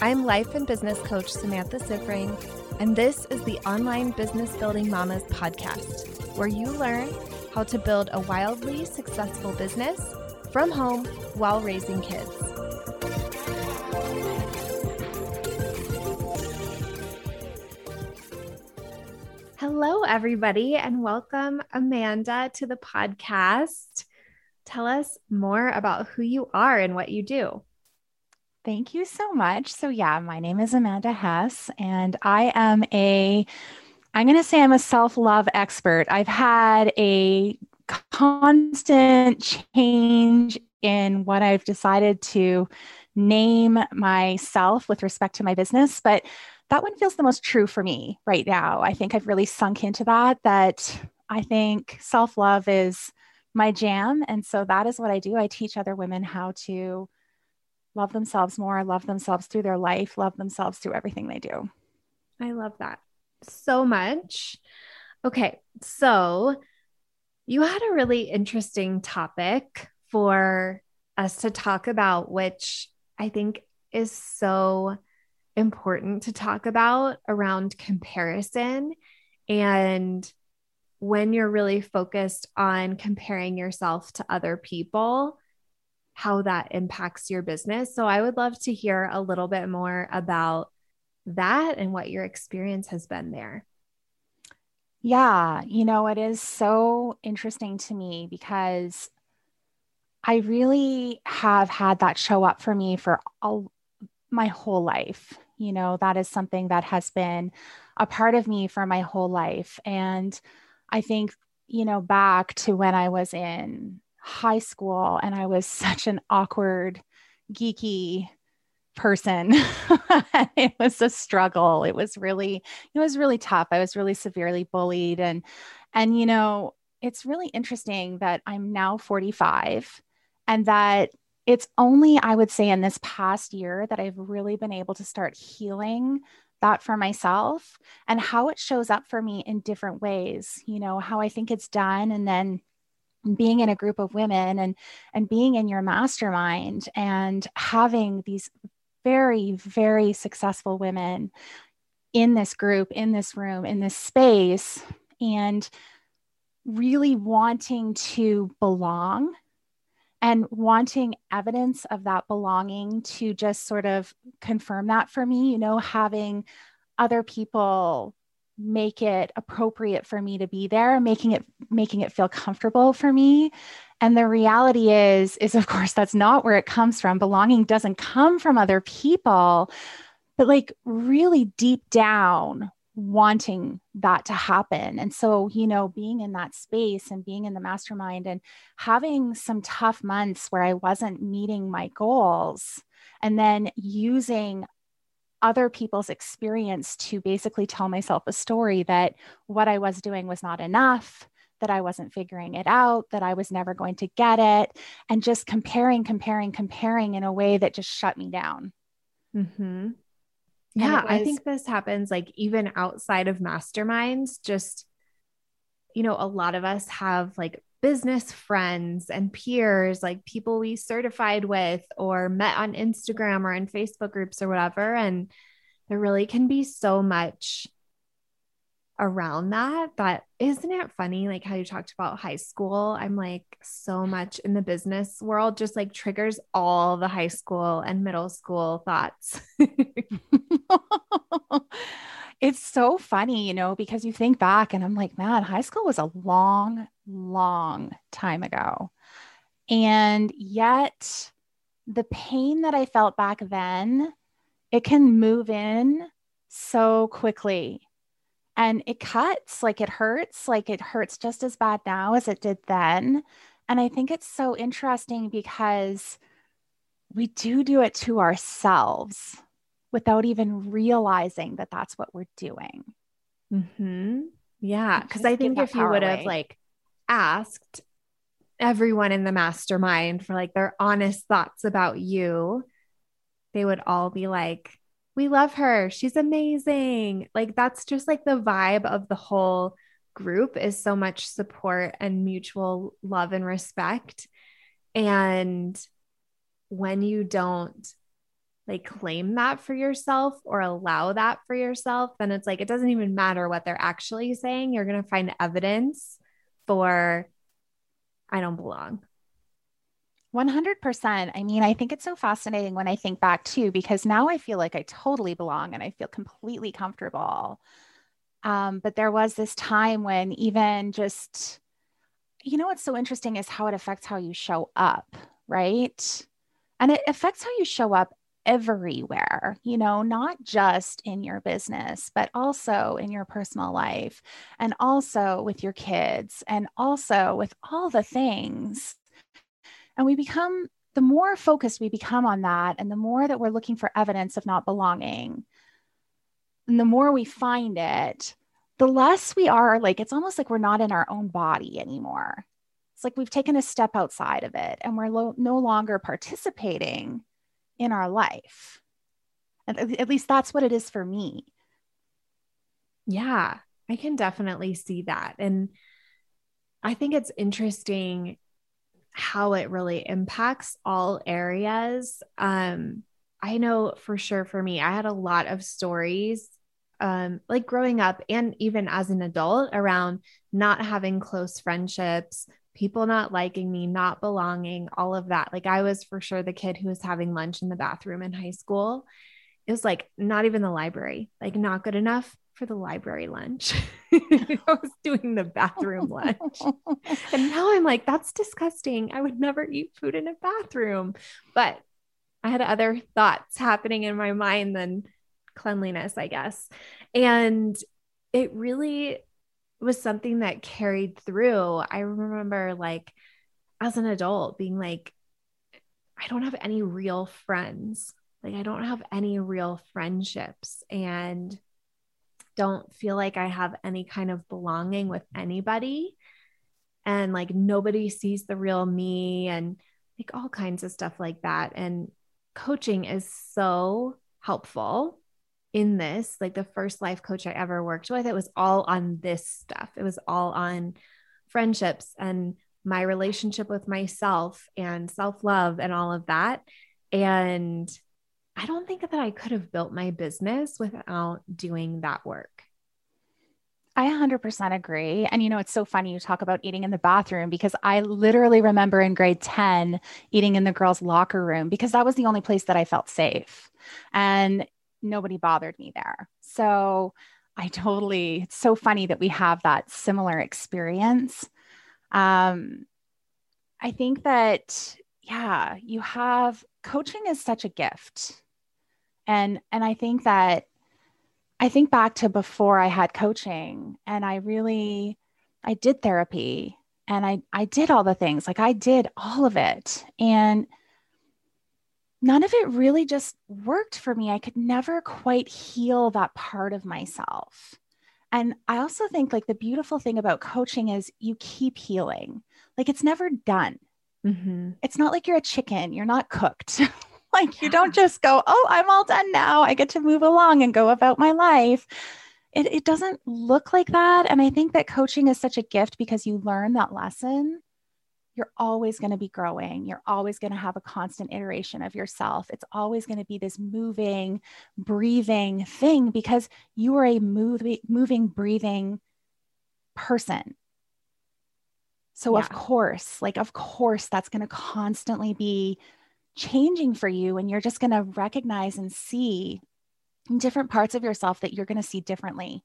I'm life and business coach Samantha Siffring, and this is the Online Business Building Mamas podcast, where you learn how to build a wildly successful business from home while raising kids. Hello, everybody, and welcome, Amanda, to the podcast. Tell us more about who you are and what you do. Thank you so much. So, yeah, my name is Amanda Hess, and I am a, I'm going to say I'm a self love expert. I've had a constant change in what I've decided to name myself with respect to my business, but that one feels the most true for me right now. I think I've really sunk into that, that I think self love is my jam. And so that is what I do. I teach other women how to love themselves more, love themselves through their life, love themselves through everything they do. I love that so much. Okay, so you had a really interesting topic for us to talk about, which I think is so important to talk about around comparison and when you're really focused on comparing yourself to other people how that impacts your business. So I would love to hear a little bit more about that and what your experience has been there. Yeah, you know, it is so interesting to me because I really have had that show up for me for all, my whole life. You know, that is something that has been a part of me for my whole life. And I think, you know, back to when I was in high school and I was such an awkward, geeky person. it was a struggle. It was really, it was really tough. I was really severely bullied. And, and, you know, it's really interesting that I'm now 45 and that it's only, I would say, in this past year that I've really been able to start healing that for myself and how it shows up for me in different ways, you know, how I think it's done. And then being in a group of women and and being in your mastermind and having these very very successful women in this group in this room in this space and really wanting to belong and wanting evidence of that belonging to just sort of confirm that for me you know having other people make it appropriate for me to be there making it making it feel comfortable for me. And the reality is is of course that's not where it comes from. Belonging doesn't come from other people. But like really deep down wanting that to happen. And so you know being in that space and being in the mastermind and having some tough months where i wasn't meeting my goals and then using other people's experience to basically tell myself a story that what I was doing was not enough, that I wasn't figuring it out, that I was never going to get it, and just comparing, comparing, comparing in a way that just shut me down. Mm-hmm. Yeah, was, I think this happens like even outside of masterminds, just, you know, a lot of us have like business friends and peers, like people we certified with or met on Instagram or in Facebook groups or whatever. And there really can be so much around that that isn't it funny like how you talked about high school i'm like so much in the business world just like triggers all the high school and middle school thoughts it's so funny, you know, because you think back and I'm like, man, high school was a long, long time ago. And yet, the pain that I felt back then, it can move in so quickly. And it cuts, like it hurts, like it hurts just as bad now as it did then. And I think it's so interesting because we do do it to ourselves without even realizing that that's what we're doing. Mm-hmm. Yeah. Cause I think if you would have like asked everyone in the mastermind for like their honest thoughts about you, they would all be like, we love her. She's amazing. Like that's just like the vibe of the whole group is so much support and mutual love and respect. And when you don't like claim that for yourself or allow that for yourself, then it's like it doesn't even matter what they're actually saying. You're going to find evidence for I don't belong. 100%. I mean, I think it's so fascinating when I think back too, because now I feel like I totally belong and I feel completely comfortable. Um, but there was this time when even just, you know, what's so interesting is how it affects how you show up, right? And it affects how you show up everywhere, you know, not just in your business, but also in your personal life and also with your kids and also with all the things. And we become, the more focused we become on that, and the more that we're looking for evidence of not belonging, and the more we find it, the less we are like, it's almost like we're not in our own body anymore. It's like we've taken a step outside of it and we're lo- no longer participating in our life. And at least that's what it is for me. Yeah, I can definitely see that. And I think it's interesting how it really impacts all areas. Um, I know for sure for me, I had a lot of stories um, like growing up and even as an adult around not having close friendships, people not liking me, not belonging, all of that. Like I was for sure the kid who was having lunch in the bathroom in high school. It was like not even the library, like not good enough for the library lunch. I was doing the bathroom lunch. and now I'm like, that's disgusting. I would never eat food in a bathroom. But I had other thoughts happening in my mind than cleanliness, I guess. And it really was something that carried through. I remember like as an adult being like, I don't have any real friends. Like, I don't have any real friendships and don't feel like I have any kind of belonging with anybody. And like, nobody sees the real me and like all kinds of stuff like that. And coaching is so helpful in this, like the first life coach I ever worked with, it was all on this stuff. It was all on friendships and my relationship with myself and self love and all of that. And I don't think that I could have built my business without doing that work. I 100% agree. And you know, it's so funny you talk about eating in the bathroom because I literally remember in grade 10 eating in the girls' locker room because that was the only place that I felt safe. And nobody bothered me there. So I totally, it's so funny that we have that similar experience. Um, I think that, yeah, you have coaching is such a gift. And, and I think that I think back to before I had coaching and I really, I did therapy and I, I did all the things like I did all of it. And none of it really just worked for me. I could never quite heal that part of myself. And I also think like the beautiful thing about coaching is you keep healing. Like it's never done. Mm-hmm. It's not like you're a chicken, you're not cooked. like yeah. you don't just go, oh, I'm all done now. I get to move along and go about my life. It, it doesn't look like that. And I think that coaching is such a gift because you learn that lesson you're always going to be growing. You're always going to have a constant iteration of yourself. It's always going to be this moving, breathing thing because you are a moving, moving, breathing person. So, yeah. of course, like, of course, that's going to constantly be changing for you. And you're just going to recognize and see different parts of yourself that you're going to see differently.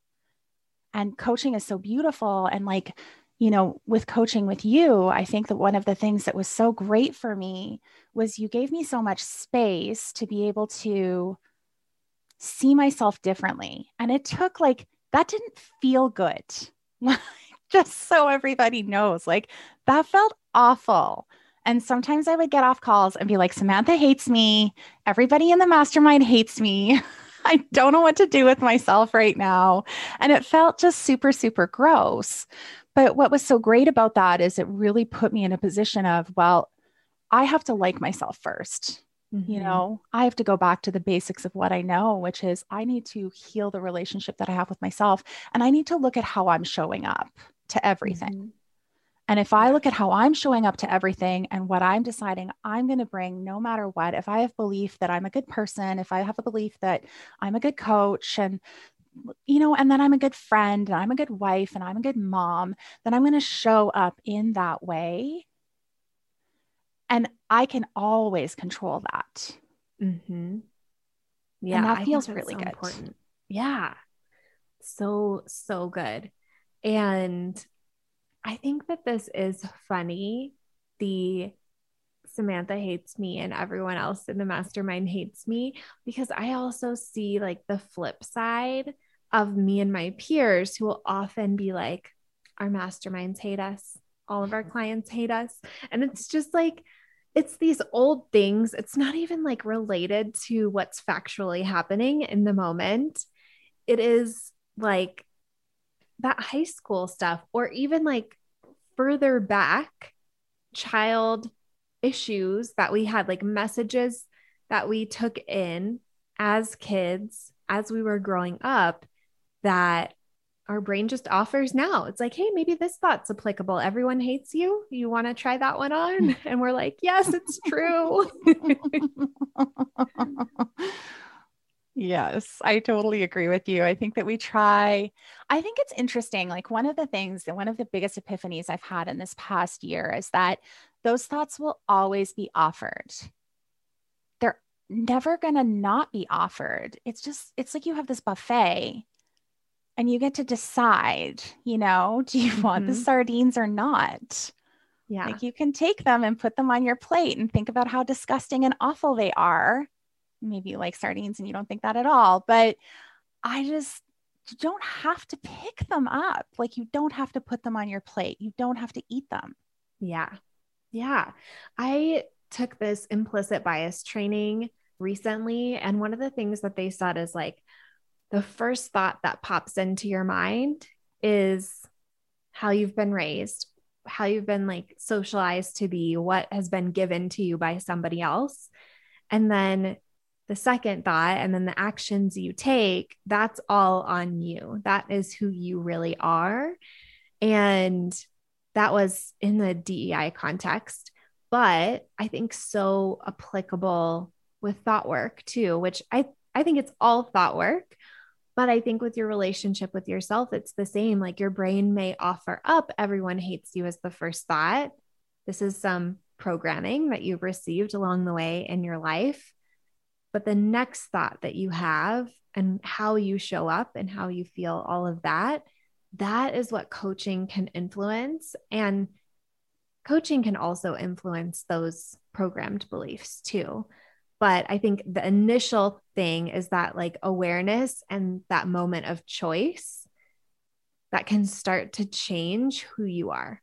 And coaching is so beautiful. And like, you know, with coaching with you, I think that one of the things that was so great for me was you gave me so much space to be able to see myself differently. And it took like, that didn't feel good. Just so everybody knows, like, that felt awful. And sometimes I would get off calls and be like, Samantha hates me. Everybody in the mastermind hates me. I don't know what to do with myself right now. And it felt just super, super gross. But what was so great about that is it really put me in a position of, well, I have to like myself 1st mm-hmm. You know, I have to go back to the basics of what I know, which is I need to heal the relationship that I have with myself. And I need to look at how I'm showing up to everything. Mm-hmm. And if I look at how I'm showing up to everything and what I'm deciding I'm going to bring no matter what, if I have belief that I'm a good person, if I have a belief that I'm a good coach and you know, and then I'm a good friend and I'm a good wife and I'm a good mom, then I'm going to show up in that way. And I can always control that. Mm-hmm. Yeah. And that feels really so good. Important. Yeah. So, so good. And I think that this is funny. The Samantha hates me and everyone else in the mastermind hates me because I also see like the flip side of me and my peers who will often be like, our masterminds hate us, all of our clients hate us. And it's just like, it's these old things. It's not even like related to what's factually happening in the moment. It is like that high school stuff, or even like further back child issues that we had, like messages that we took in as kids as we were growing up that our brain just offers now. It's like, hey, maybe this thought's applicable. Everyone hates you. You want to try that one on? And we're like, yes, it's true. yes, I totally agree with you. I think that we try, I think it's interesting. Like, one of the things that one of the biggest epiphanies I've had in this past year is that those thoughts will always be offered. They're never going to not be offered. It's just, it's like you have this buffet and you get to decide, you know, do you want mm-hmm. the sardines or not? Yeah. Like you can take them and put them on your plate and think about how disgusting and awful they are. Maybe you like sardines and you don't think that at all, but I just you don't have to pick them up. Like you don't have to put them on your plate. You don't have to eat them. Yeah. Yeah. I took this implicit bias training recently. And one of the things that they said is like, the first thought that pops into your mind is how you've been raised, how you've been like socialized to be, what has been given to you by somebody else. And then the second thought, and then the actions you take, that's all on you. That is who you really are. And that was in the DEI context, but I think so applicable with thought work too, which I, I think it's all thought work, but I think with your relationship with yourself, it's the same. Like your brain may offer up, everyone hates you as the first thought. This is some programming that you've received along the way in your life. But the next thought that you have and how you show up and how you feel, all of that, that is what coaching can influence. And coaching can also influence those programmed beliefs too. But I think the initial thing is that like awareness and that moment of choice that can start to change who you are.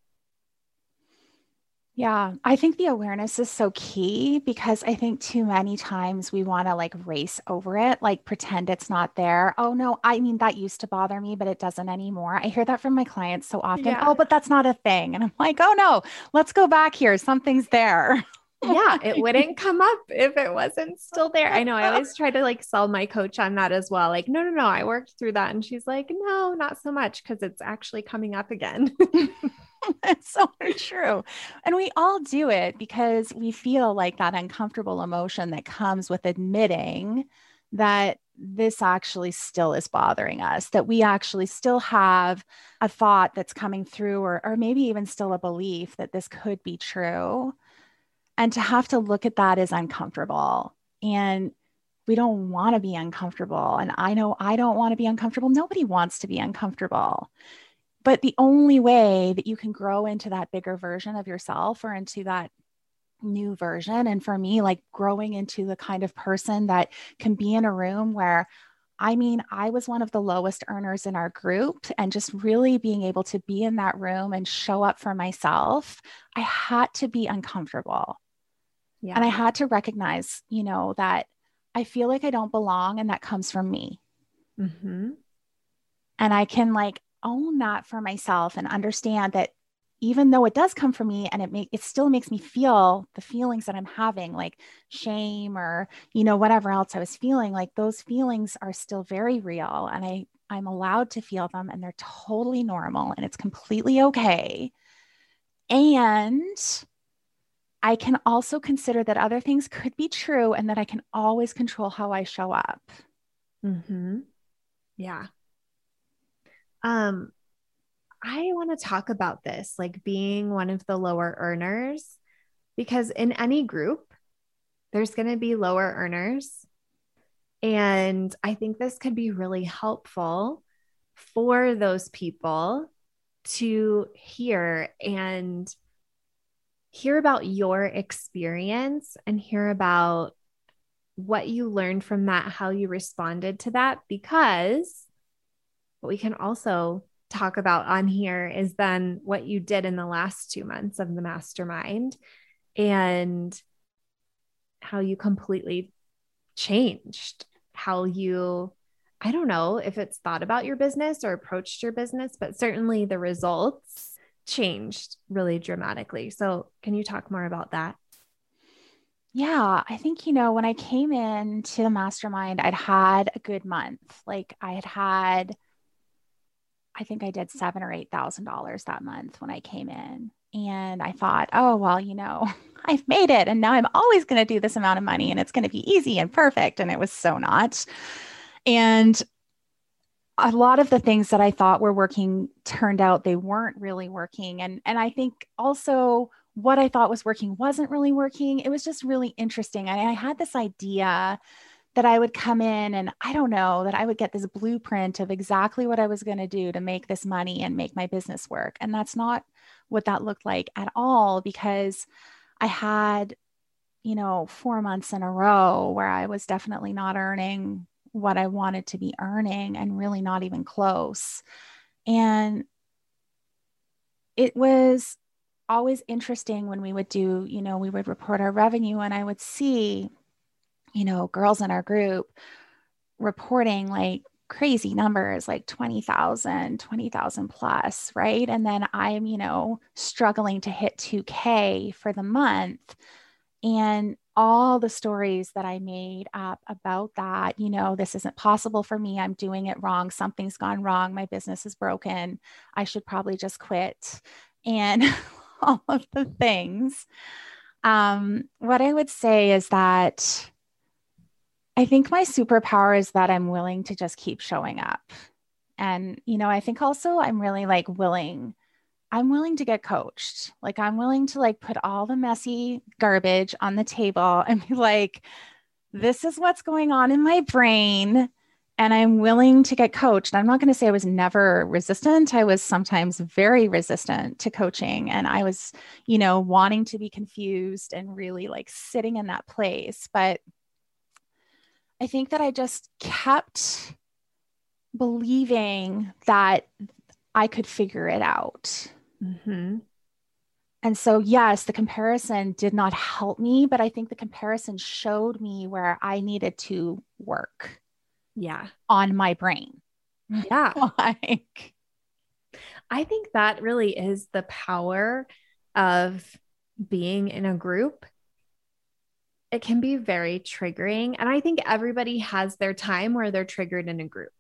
Yeah, I think the awareness is so key because I think too many times we want to like race over it, like pretend it's not there. Oh, no, I mean, that used to bother me, but it doesn't anymore. I hear that from my clients so often. Yeah. Oh, but that's not a thing. And I'm like, oh, no, let's go back here. Something's there. yeah, it wouldn't come up if it wasn't still there. I know. I always try to like sell my coach on that as well. Like, no, no, no, I worked through that. And she's like, no, not so much because it's actually coming up again. It's so true. And we all do it because we feel like that uncomfortable emotion that comes with admitting that this actually still is bothering us, that we actually still have a thought that's coming through, or, or maybe even still a belief that this could be true. And to have to look at that is uncomfortable. And we don't want to be uncomfortable. And I know I don't want to be uncomfortable. Nobody wants to be uncomfortable. But the only way that you can grow into that bigger version of yourself or into that new version, and for me, like growing into the kind of person that can be in a room where I mean, I was one of the lowest earners in our group, and just really being able to be in that room and show up for myself, I had to be uncomfortable. Yeah. And I had to recognize, you know, that I feel like I don't belong and that comes from me. Mm-hmm. And I can like own that for myself and understand that even though it does come from me and it make it still makes me feel the feelings that I'm having like shame or you know whatever else I was feeling like those feelings are still very real and I I'm allowed to feel them and they're totally normal and it's completely okay And I can also consider that other things could be true and that I can always control how I show up. Mm-hmm. Yeah. Um, I want to talk about this, like being one of the lower earners, because in any group, there's going to be lower earners. And I think this could be really helpful for those people to hear and hear about your experience and hear about what you learned from that, how you responded to that, because what we can also talk about on here is then what you did in the last two months of the mastermind and how you completely changed, how you, I don't know if it's thought about your business or approached your business, but certainly the results changed really dramatically. So, can you talk more about that? Yeah, I think, you know, when I came in to the mastermind, I'd had a good month. Like I had had, I think I did seven or eight thousand dollars that month when I came in. And I thought, oh, well, you know, I've made it. And now I'm always going to do this amount of money and it's going to be easy and perfect. And it was so not. And a lot of the things that I thought were working turned out they weren't really working. And, and I think also what I thought was working wasn't really working. It was just really interesting. I, I had this idea that I would come in and I don't know, that I would get this blueprint of exactly what I was going to do to make this money and make my business work. And that's not what that looked like at all because I had, you know, four months in a row where I was definitely not earning what I wanted to be earning and really not even close. And it was always interesting when we would do, you know, we would report our revenue and I would see, you know, girls in our group reporting like crazy numbers like 20,000, 20,000 plus, right? And then I'm, you know, struggling to hit 2K for the month. And all the stories that I made up about that, you know, this isn't possible for me. I'm doing it wrong. Something's gone wrong. My business is broken. I should probably just quit. And all of the things. Um, what I would say is that I think my superpower is that I'm willing to just keep showing up. And, you know, I think also I'm really like willing I'm willing to get coached. Like I'm willing to like put all the messy garbage on the table and be like, this is what's going on in my brain. And I'm willing to get coached. I'm not going to say I was never resistant. I was sometimes very resistant to coaching. And I was, you know, wanting to be confused and really like sitting in that place. But I think that I just kept believing that I could figure it out. Mm-hmm. And so, yes, the comparison did not help me, but I think the comparison showed me where I needed to work. Yeah. On my brain. Yeah. like, I think that really is the power of being in a group. It can be very triggering. And I think everybody has their time where they're triggered in a group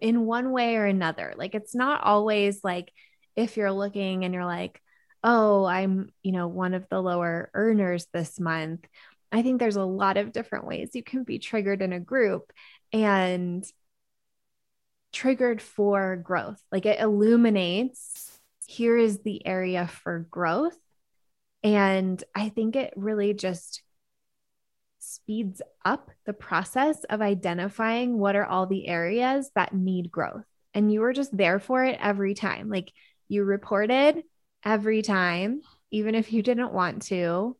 in one way or another. Like, it's not always like, if you're looking and you're like, oh, I'm, you know, one of the lower earners this month, I think there's a lot of different ways you can be triggered in a group and triggered for growth. Like it illuminates here is the area for growth. And I think it really just speeds up the process of identifying what are all the areas that need growth. And you are just there for it every time. Like you reported every time, even if you didn't want to.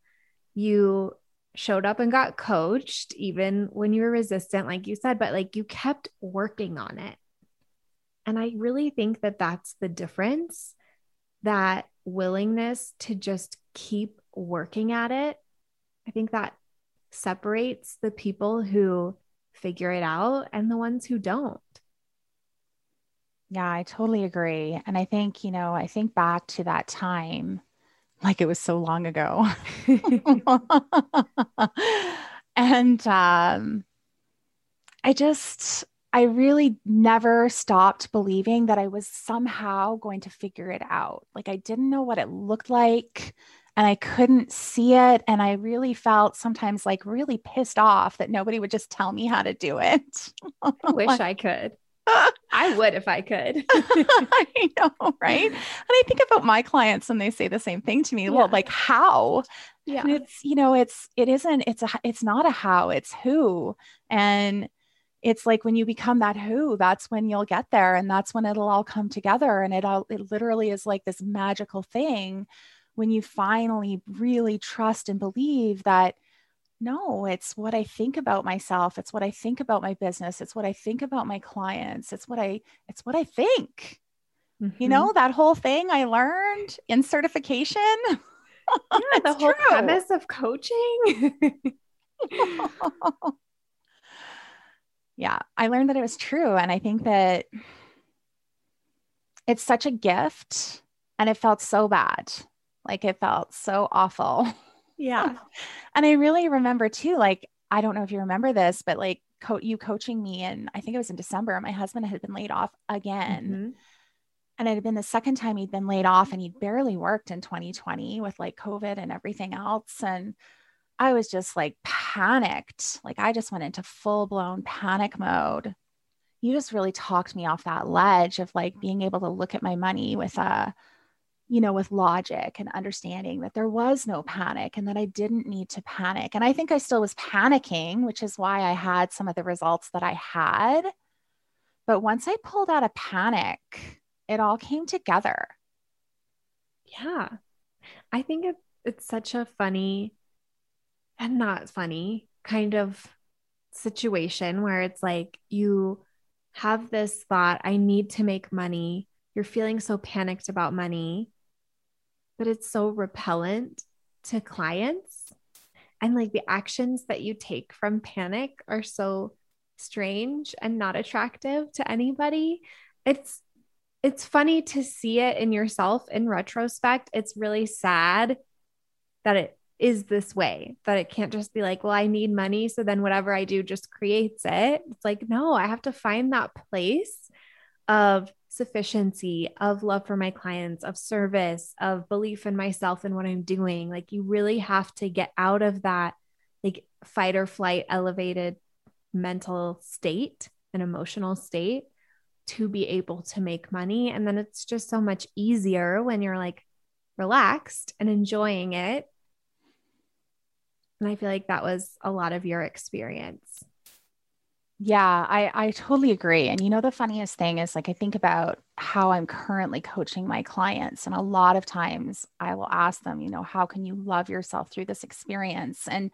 You showed up and got coached, even when you were resistant, like you said, but like you kept working on it. And I really think that that's the difference that willingness to just keep working at it. I think that separates the people who figure it out and the ones who don't. Yeah, I totally agree. And I think, you know, I think back to that time like it was so long ago. and um I just I really never stopped believing that I was somehow going to figure it out. Like I didn't know what it looked like and I couldn't see it. And I really felt sometimes like really pissed off that nobody would just tell me how to do it. I wish I could. I would if I could. I know, right? And I think about my clients and they say the same thing to me. Yeah. Well, like how? Yeah. And it's, you know, it's it isn't, it's a it's not a how, it's who. And it's like when you become that who, that's when you'll get there and that's when it'll all come together. And it all it literally is like this magical thing when you finally really trust and believe that no, it's what I think about myself. It's what I think about my business. It's what I think about my clients. It's what I it's what I think. Mm-hmm. You know, that whole thing I learned in certification. Yeah, the whole true. premise of coaching. yeah, I learned that it was true. And I think that it's such a gift and it felt so bad. Like it felt so awful. Yeah. and I really remember too, like, I don't know if you remember this, but like co- you coaching me, and I think it was in December, my husband had been laid off again. Mm-hmm. And it had been the second time he'd been laid off, and he'd barely worked in 2020 with like COVID and everything else. And I was just like panicked. Like I just went into full blown panic mode. You just really talked me off that ledge of like being able to look at my money with a you know, with logic and understanding that there was no panic and that I didn't need to panic. And I think I still was panicking, which is why I had some of the results that I had. But once I pulled out of panic, it all came together. Yeah. I think it, it's such a funny and not funny kind of situation where it's like you have this thought, I need to make money. You're feeling so panicked about money but it's so repellent to clients. And like the actions that you take from panic are so strange and not attractive to anybody. It's it's funny to see it in yourself in retrospect. It's really sad that it is this way, that it can't just be like, well, I need money. So then whatever I do just creates it. It's like, no, I have to find that place of sufficiency, of love for my clients, of service, of belief in myself and what I'm doing. Like you really have to get out of that like fight or flight elevated mental state and emotional state to be able to make money. And then it's just so much easier when you're like relaxed and enjoying it. And I feel like that was a lot of your experience. Yeah, I, I totally agree. And you know, the funniest thing is like, I think about how I'm currently coaching my clients. And a lot of times I will ask them, you know, how can you love yourself through this experience? And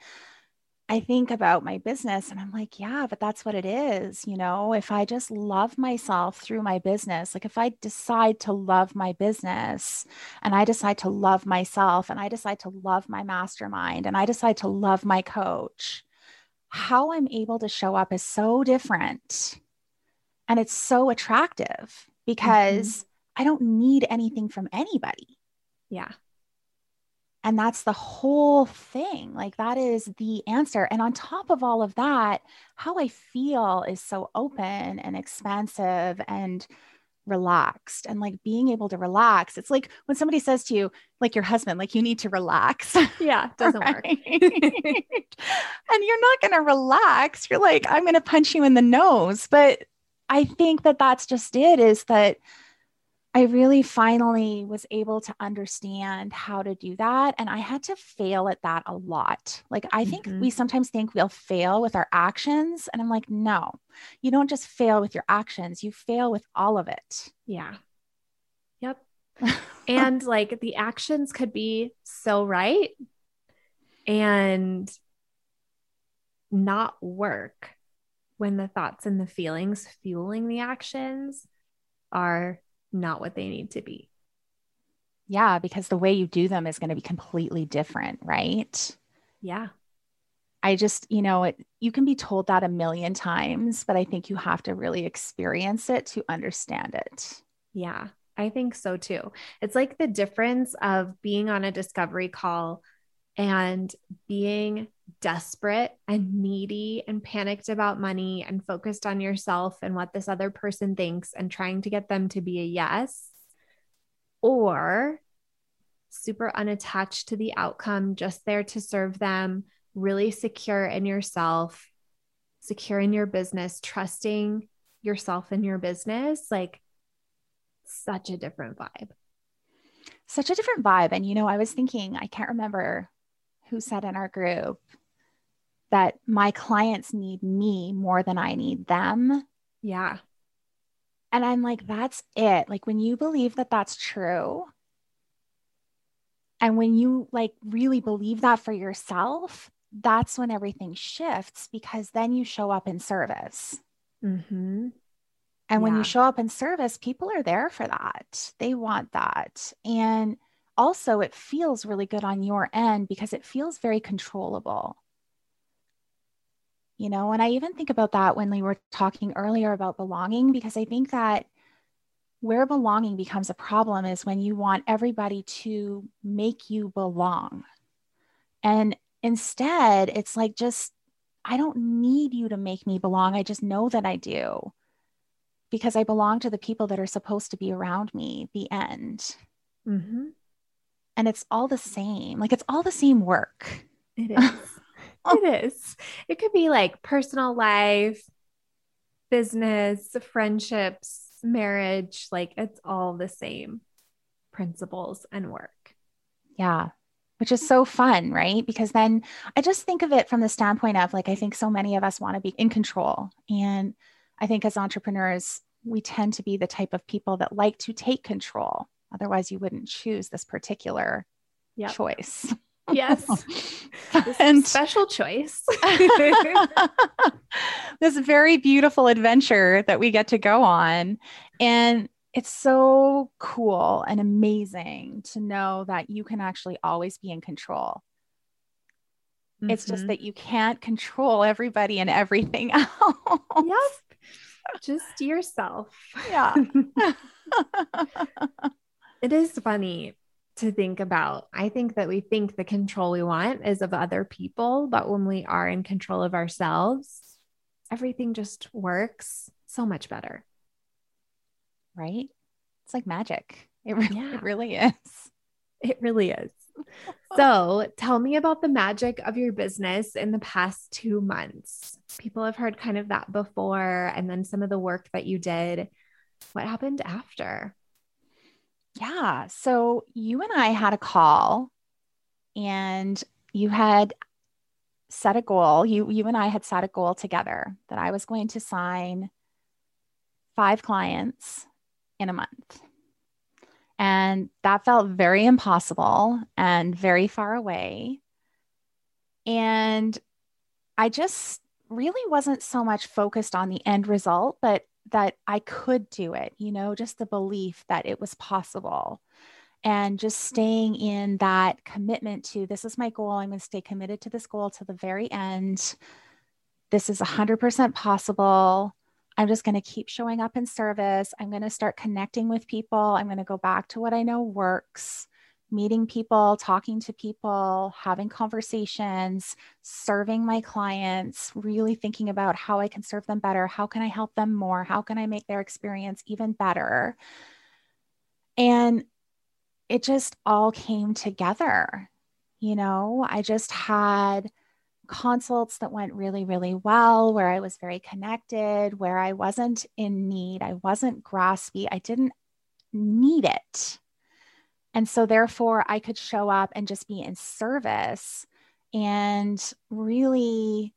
I think about my business and I'm like, yeah, but that's what it is. You know, if I just love myself through my business, like if I decide to love my business and I decide to love myself and I decide to love my mastermind and I decide to love my coach, how I'm able to show up is so different. And it's so attractive because mm-hmm. I don't need anything from anybody. Yeah. And that's the whole thing. Like, that is the answer. And on top of all of that, how I feel is so open and expansive and relaxed and like being able to relax. It's like when somebody says to you, like your husband, like you need to relax. Yeah, doesn't work. and you're not going to relax. You're like, I'm going to punch you in the nose. But I think that that's just it is that I really finally was able to understand how to do that. And I had to fail at that a lot. Like, I think mm-hmm. we sometimes think we'll fail with our actions. And I'm like, no, you don't just fail with your actions, you fail with all of it. Yeah. Yep. and like the actions could be so right and not work when the thoughts and the feelings fueling the actions are not what they need to be. Yeah, because the way you do them is going to be completely different, right? Yeah. I just, you know, it, you can be told that a million times, but I think you have to really experience it to understand it. Yeah, I think so too. It's like the difference of being on a discovery call and being desperate and needy and panicked about money and focused on yourself and what this other person thinks and trying to get them to be a yes, or super unattached to the outcome, just there to serve them, really secure in yourself, secure in your business, trusting yourself and your business, like such a different vibe. Such a different vibe. And, you know, I was thinking, I can't remember who said in our group that my clients need me more than I need them. Yeah. And I'm like, that's it. Like, when you believe that that's true, and when you like really believe that for yourself, that's when everything shifts because then you show up in service. Mm-hmm. And when you show up in service, people are there for that. They want that. And also, it feels really good on your end because it feels very controllable. You know, and I even think about that when we were talking earlier about belonging, because I think that where belonging becomes a problem is when you want everybody to make you belong. And instead, it's like, just, I don't need you to make me belong. I just know that I do because I belong to the people that are supposed to be around me, the end. Mm-hmm. And it's all the same. Like, it's all the same work. It is. it is. It could be like personal life, business, friendships, marriage, like it's all the same principles and work. Yeah. Which is so fun, right? Because then I just think of it from the standpoint of like, I think so many of us want to be in control. And I think as entrepreneurs, we tend to be the type of people that like to take control. Otherwise, you wouldn't choose this particular yep. choice. Yes. and special choice. this very beautiful adventure that we get to go on. And it's so cool and amazing to know that you can actually always be in control. Mm-hmm. It's just mm-hmm. that you can't control everybody and everything else. Yep. Just yourself. Yeah. It is funny to think about. I think that we think the control we want is of other people, but when we are in control of ourselves, everything just works so much better. Right? It's like magic. It, really, yeah. it really is. It really is. so, tell me about the magic of your business in the past two months. People have heard kind of that before, and then some of the work that you did. What happened after? Yeah. So you and I had a call and you had set a goal. You you and I had set a goal together that I was going to sign five clients in a month. And that felt very impossible and very far away. And I just really wasn't so much focused on the end result, but that I could do it, you know, just the belief that it was possible. And just staying in that commitment to this is my goal. I'm going to stay committed to this goal to the very end. This is 100% possible. I'm just going to keep showing up in service. I'm going to start connecting with people. I'm going to go back to what I know works meeting people, talking to people, having conversations, serving my clients, really thinking about how I can serve them better. How can I help them more? How can I make their experience even better? And it just all came together. You know, I just had consults that went really, really well, where I was very connected, where I wasn't in need, I wasn't graspy, I didn't need it and so, therefore, I could show up and just be in service and really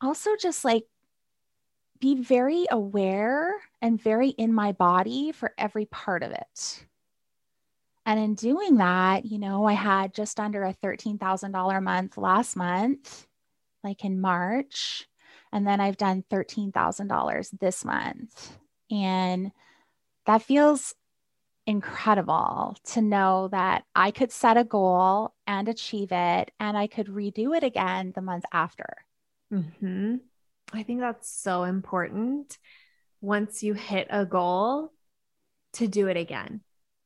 also just like be very aware and very in my body for every part of it. And in doing that, you know, I had just under a $13,000 a month last month, like in March. And then I've done $13,000 this month. And that feels incredible to know that I could set a goal and achieve it, and I could redo it again the month after. Mm-hmm. I think that's so important. Once you hit a goal, to do it again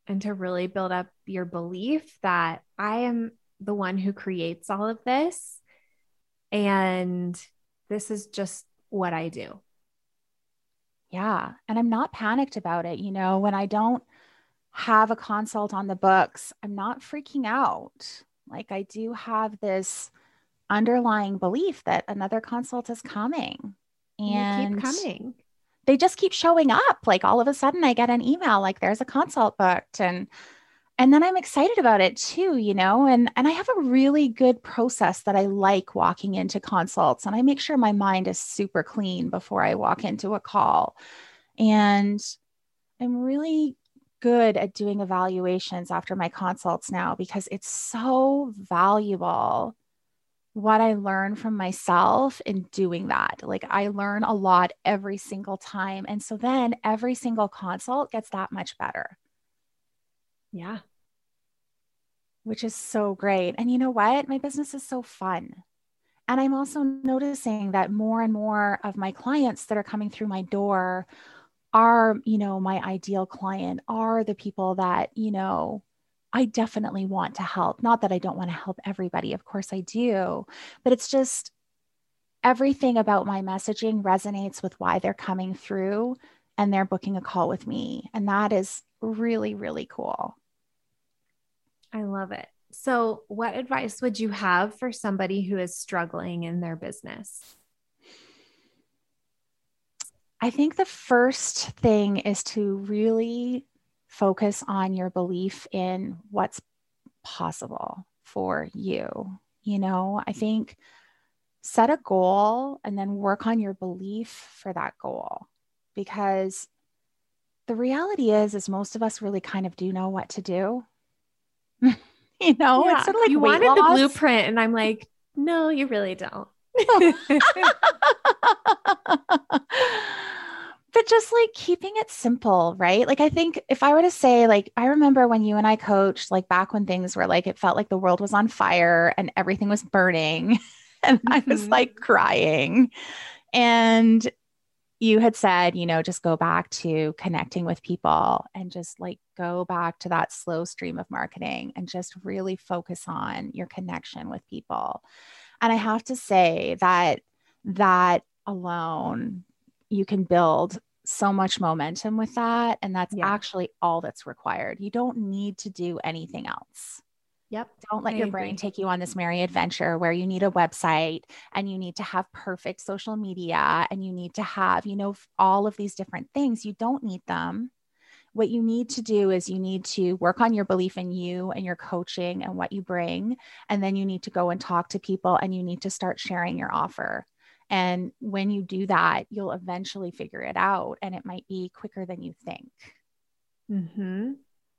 and to really build up your belief that I am the one who creates all of this. And this is just what I do. Yeah. And I'm not panicked about it. You know, when I don't have a consult on the books, I'm not freaking out. Like I do have this underlying belief that another consult is coming. And keep coming. They just keep showing up. Like all of a sudden I get an email like there's a consult booked and and then I'm excited about it too, you know, and and I have a really good process that I like walking into consults and I make sure my mind is super clean before I walk into a call. And I'm really good at doing evaluations after my consults now because it's so valuable what I learn from myself in doing that. Like I learn a lot every single time. And so then every single consult gets that much better. Yeah. Which is so great. And you know what? My business is so fun. And I'm also noticing that more and more of my clients that are coming through my door are, you know, my ideal client, are the people that, you know, I definitely want to help. Not that I don't want to help everybody, of course I do, but it's just everything about my messaging resonates with why they're coming through and they're booking a call with me. And that is really, really cool. I love it. So, what advice would you have for somebody who is struggling in their business? I think the first thing is to really focus on your belief in what's possible for you. You know, I think set a goal and then work on your belief for that goal because the reality is is most of us really kind of do know what to do you know yeah. it's sort of like you wanted loss. the blueprint and i'm like no you really don't but just like keeping it simple, right? Like, I think if I were to say, like, I remember when you and I coached, like, back when things were like, it felt like the world was on fire and everything was burning. and mm-hmm. I was mm-hmm. like crying. And you had said, you know, just go back to connecting with people and just like go back to that slow stream of marketing and just really focus on your connection with people. And I have to say that that alone you can build so much momentum with that. And that's yeah. actually all that's required. You don't need to do anything else. Yep. Don't let I your agree. brain take you on this merry adventure where you need a website and you need to have perfect social media and you need to have, you know, all of these different things. You don't need them. What you need to do is you need to work on your belief in you and your coaching and what you bring. And then you need to go and talk to people and you need to start sharing your offer. And when you do that, you'll eventually figure it out and it might be quicker than you think. Mm-hmm.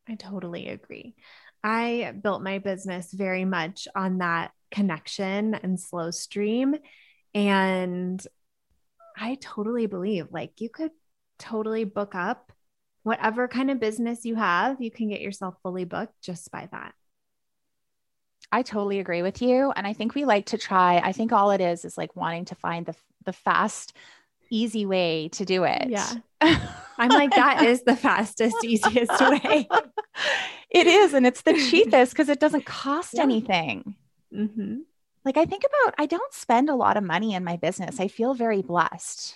I totally agree. I built my business very much on that connection and slow stream. And I totally believe like you could totally book up whatever kind of business you have, you can get yourself fully booked just by that. I totally agree with you. And I think we like to try, I think all it is is like wanting to find the, the fast, easy way to do it. Yeah. I'm like, that is the fastest, easiest way. it is. And it's the cheapest because it doesn't cost yeah. anything. Mm-hmm. Like, I think about, I don't spend a lot of money in my business. I feel very blessed.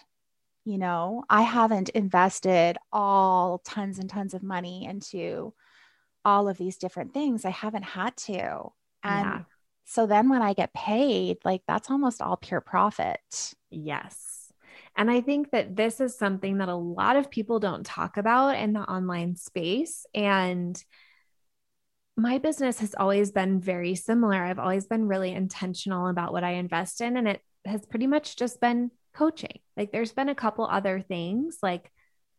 You know, I haven't invested all tons and tons of money into all of these different things. I haven't had to. And yeah. so then when I get paid, like that's almost all pure profit. Yes. And I think that this is something that a lot of people don't talk about in the online space. And my business has always been very similar. I've always been really intentional about what I invest in, and it has pretty much just been coaching. Like, there's been a couple other things, like,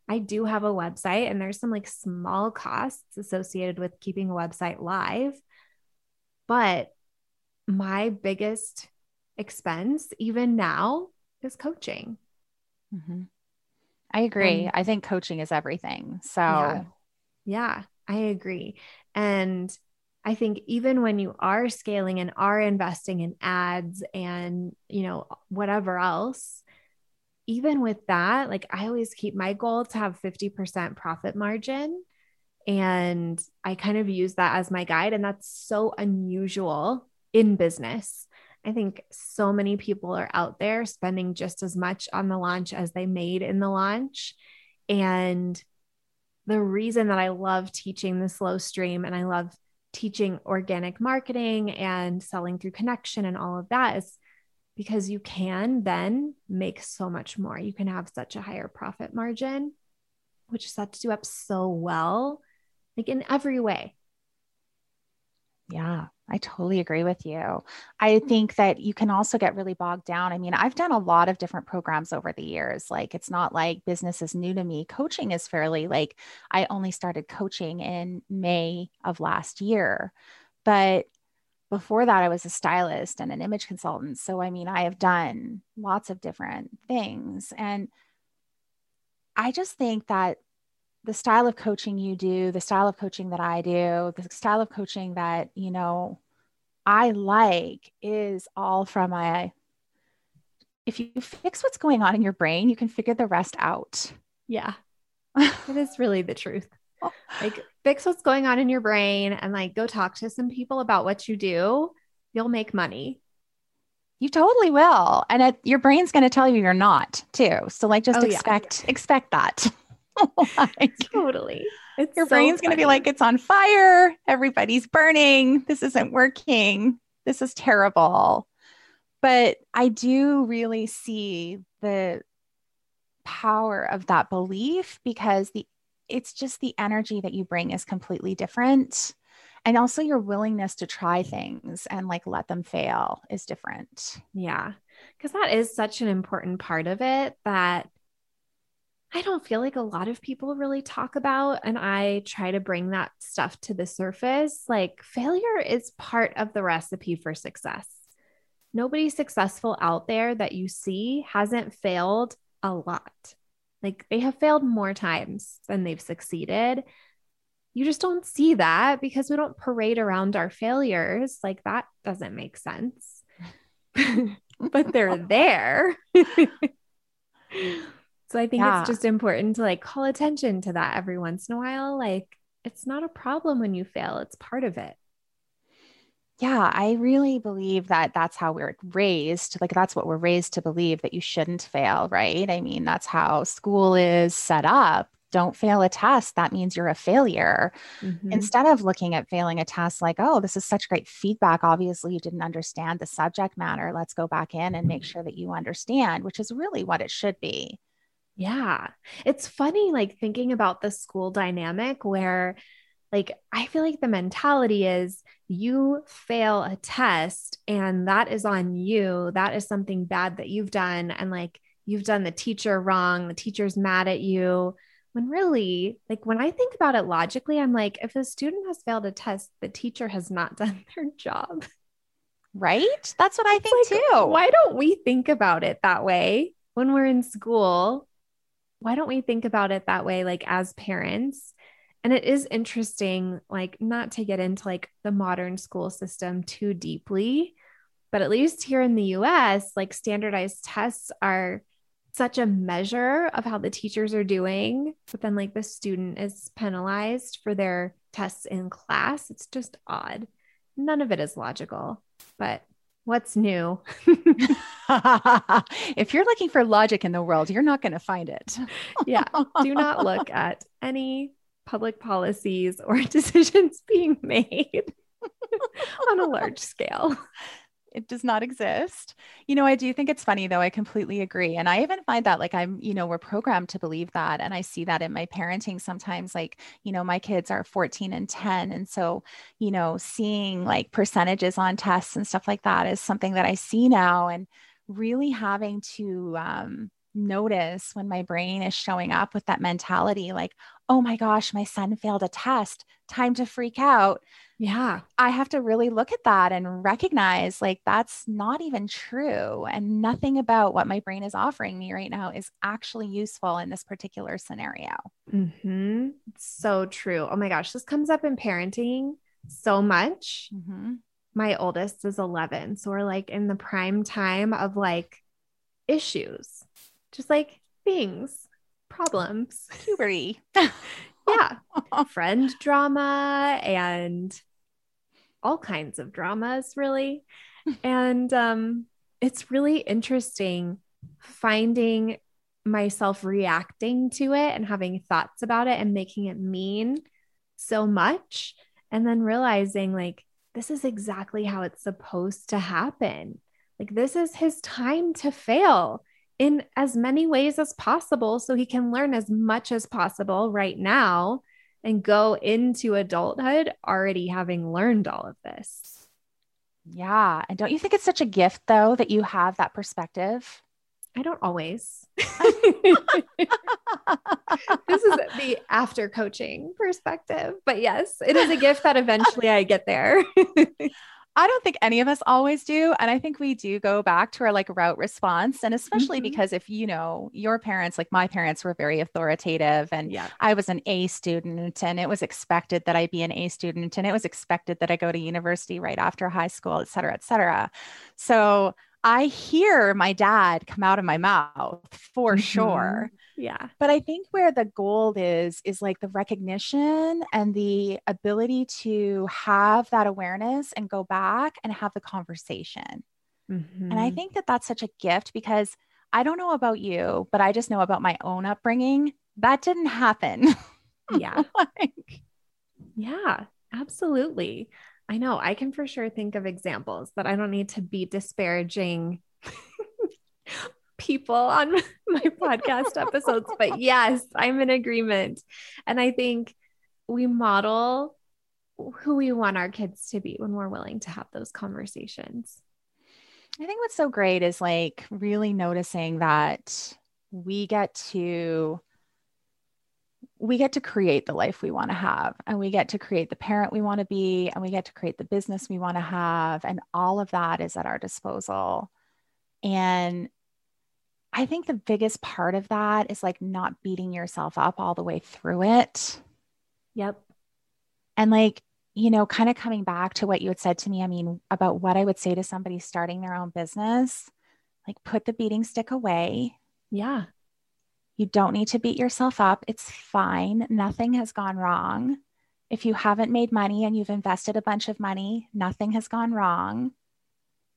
I do have a website, and there's some like small costs associated with keeping a website live. But my biggest expense, even now, is coaching. Mm-hmm. I agree. I think coaching is everything. So, yeah. yeah, I agree. And I think even when you are scaling and are investing in ads and, you know, whatever else, even with that, like I always keep my goal to have 50% profit margin. And I kind of use that as my guide. And that's so unusual in business. I think so many people are out there spending just as much on the launch as they made in the launch. And the reason that I love teaching the slow stream and I love teaching organic marketing and selling through connection and all of that is because you can then make so much more. You can have such a higher profit margin, which sets you up so well, like in every way. Yeah, I totally agree with you. I think that you can also get really bogged down. I mean, I've done a lot of different programs over the years. Like, it's not like business is new to me. Coaching is fairly like I only started coaching in May of last year. But before that, I was a stylist and an image consultant. So, I mean, I have done lots of different things. And I just think that the style of coaching you do, the style of coaching that I do, the style of coaching that, you know, I like is all from a if you fix what's going on in your brain, you can figure the rest out. Yeah. it is really the truth. Like fix what's going on in your brain and like go talk to some people about what you do. You'll make money. You totally will. And it, your brain's going to tell you you're not too. So like just oh, expect yeah. expect that. like, totally. It's your so brain's going to be like, it's on fire. Everybody's burning. This isn't working. This is terrible. But I do really see the power of that belief because the it's just the energy that you bring is completely different and also your willingness to try things and like let them fail is different yeah because that is such an important part of it that I don't feel like a lot of people really talk about. And I try to bring that stuff to the surface. Like, failure is part of the recipe for success. Nobody successful out there that you see hasn't failed a lot. Like, they have failed more times than they've succeeded. You just don't see that because we don't parade around our failures. Like, that doesn't make sense. but they're there. So I think yeah. it's just important to like call attention to that every once in a while. Like it's not a problem when you fail, it's part of it. Yeah, I really believe that that's how we're raised. Like, that's what we're raised to believe that you shouldn't fail, right? I mean, that's how school is set up. Don't fail a test. That means you're a failure. Mm-hmm. Instead of looking at failing a test like, oh, this is such great feedback. Obviously, you didn't understand the subject matter. Let's go back in and make sure that you understand, which is really what it should be. Yeah. It's funny, like thinking about the school dynamic where, like, I feel like the mentality is you fail a test and that is on you. That is something bad that you've done. And like, you've done the teacher wrong. The teacher's mad at you. When really, like, when I think about it logically, I'm like, if a student has failed a test, the teacher has not done their job. Right? That's what I think like, too. Why don't we think about it that way when we're in school? why don't we think about it that way, like as parents? And it is interesting, like, not to get into like the modern school system too deeply, but at least here in the US, like standardized tests are such a measure of how the teachers are doing, but then like the student is penalized for their tests in class. It's just odd. None of it is logical, but what's new? if you're looking for logic in the world, you're not going to find it. yeah. Do not look at any public policies or decisions being made on a large scale. It does not exist. You know, I do think it's funny though. I completely agree. And I even find that like I'm, you know, we're programmed to believe that. And I see that in my parenting sometimes. Like, you know, my kids are 14 and 10. And so, you know, seeing like percentages on tests and stuff like that is something that I see now. And really having to um, notice when my brain is showing up with that mentality like, oh my gosh, my son failed a test, time to freak out. Yeah. I have to really look at that and recognize like that's not even true. And nothing about what my brain is offering me right now is actually useful in this particular scenario. Mm-hmm. So true. Oh my gosh, this comes up in parenting so much. Mm-hmm my oldest is 11. So we're like in the prime time of like issues, just like things, problems, puberty. yeah. Friend drama and all kinds of dramas, really. and um, it's really interesting finding myself reacting to it and having thoughts about it and making it mean so much. And then realizing, like, this is exactly how it's supposed to happen. Like, this is his time to fail in as many ways as possible so he can learn as much as possible right now and go into adulthood already having learned all of this. Yeah. And don't you think it's such a gift, though, that you have that perspective? I don't always. this is the after coaching perspective. But yes, it is a gift that eventually I get there. I don't think any of us always do. And I think we do go back to our like route response. And especially mm-hmm. because if you know your parents, like my parents were very authoritative, and yeah. I was an A student, and it was expected that I be an A student, and it was expected that I go to university right after high school, et cetera, et cetera. So I hear my dad come out of my mouth for mm-hmm. sure. Yeah. But I think where the gold is, is like the recognition and the ability to have that awareness and go back and have the conversation. Mm-hmm. And I mm-hmm. think that that's such a gift because I don't know about you, but I just know about my own upbringing. That didn't happen. Yeah. like, yeah, absolutely. I know I can for sure think of examples that I don't need to be disparaging people on my podcast episodes. But yes, I'm in agreement. And I think we model who we want our kids to be when we're willing to have those conversations. I think what's so great is like really noticing that we get to we get to create the life we want to have and we get to create the parent we want to be and we get to create the business we want to have and all of that is at our disposal. And i think the biggest part of that is like not beating yourself up all the way through it. Yep. And like you know kind of coming back to what you had said to me i mean about what i would say to somebody starting their own business like put the beating stick away. Yeah you don't need to beat yourself up. It's fine. Nothing has gone wrong. If you haven't made money and you've invested a bunch of money, nothing has gone wrong.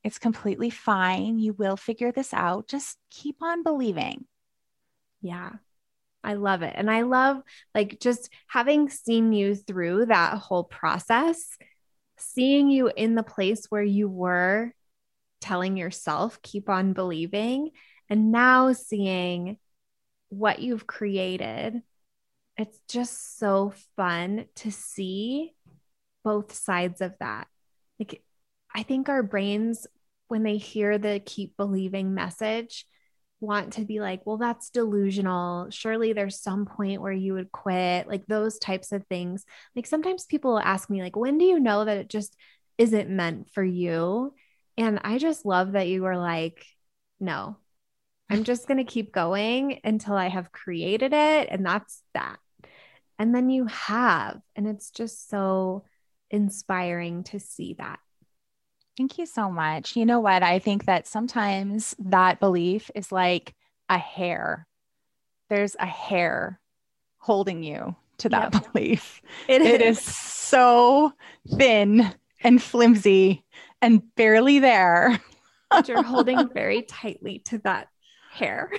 It's completely fine. You will figure this out. Just keep on believing. Yeah. I love it. And I love like just having seen you through that whole process, seeing you in the place where you were telling yourself, keep on believing, and now seeing what you've created. It's just so fun to see both sides of that. Like, I think our brains, when they hear the keep believing message, want to be like, well, that's delusional. Surely there's some point where you would quit, like those types of things. Like sometimes people ask me, like, when do you know that it just isn't meant for you? And I just love that you were like, no, I'm just going to keep going until I have created it. And that's that. And then you have. And it's just so inspiring to see that. Thank you so much. You know what? I think that sometimes that belief is like a hair. There's a hair holding you to that yep. belief. It is. it is so thin and flimsy and barely there. but you're holding very tightly to that hair.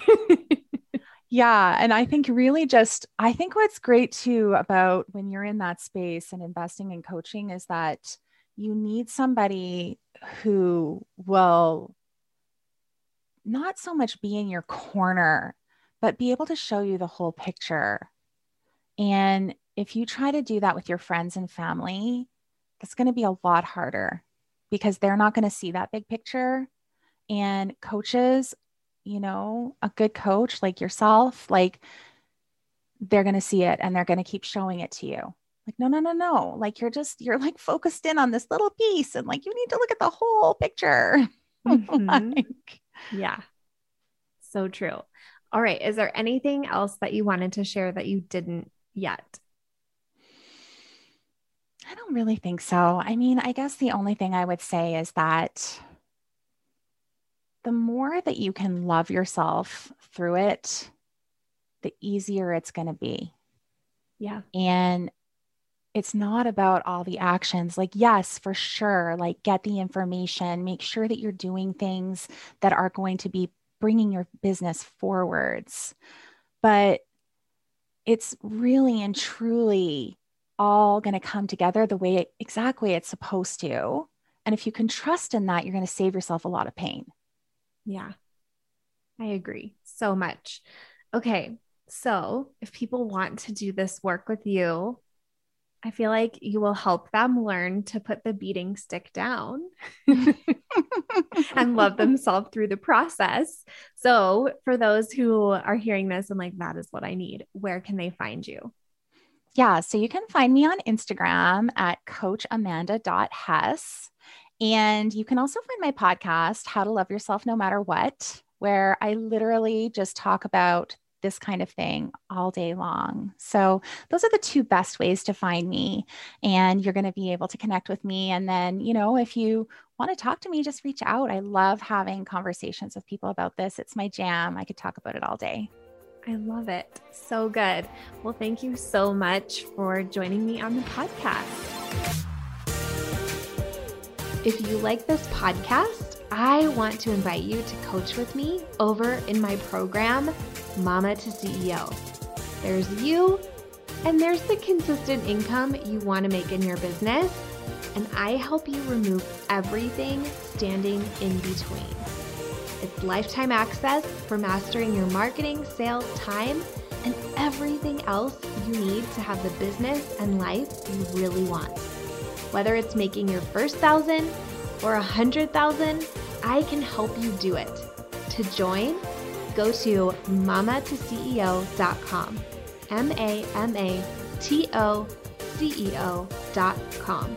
yeah. And I think really just, I think what's great too about when you're in that space and investing in coaching is that you need somebody who will not so much be in your corner, but be able to show you the whole picture. And if you try to do that with your friends and family, that's going to be a lot harder because they're not going to see that big picture. And coaches you know, a good coach like yourself, like they're going to see it and they're going to keep showing it to you. Like, no, no, no, no. Like, you're just, you're like focused in on this little piece and like you need to look at the whole picture. Mm-hmm. like, yeah. So true. All right. Is there anything else that you wanted to share that you didn't yet? I don't really think so. I mean, I guess the only thing I would say is that the more that you can love yourself through it, the easier it's going to be. Yeah. And it's not about all the actions. Like, yes, for sure, like get the information, make sure that you're doing things that are going to be bringing your business forwards. But it's really and truly all going to come together the way it, exactly it's supposed to. And if you can trust in that, you're going to save yourself a lot of pain. Yeah, I agree so much. Okay. So if people want to do this work with you, I feel like you will help them learn to put the beating stick down and love themselves through the process. So, for those who are hearing this and like, that is what I need, where can they find you? Yeah, so you can find me on Instagram at coachamanda.hess. And you can also find my podcast, How to Love Yourself No Matter What, where I literally just talk about this kind of thing all day long. So, those are the two best ways to find me. And you're going to be able to connect with me. And then, you know, if you want to talk to me, just reach out. I love having conversations with people about this. It's my jam. I could talk about it all day. I love it. So good. Well, thank you so much for joining me on the podcast. If you like this podcast, I want to invite you to coach with me over in my program, Mama to CEO. There's you, and there's the consistent income you want to make in your business, and I help you remove everything standing in between. It's lifetime access for mastering your marketing, sales, time, and everything else you need to have the business and life you really want. Whether it's making your first thousand or a hundred thousand, I can help you do it. To join, go to mamatoceo.com. M A M A T O C E O.com.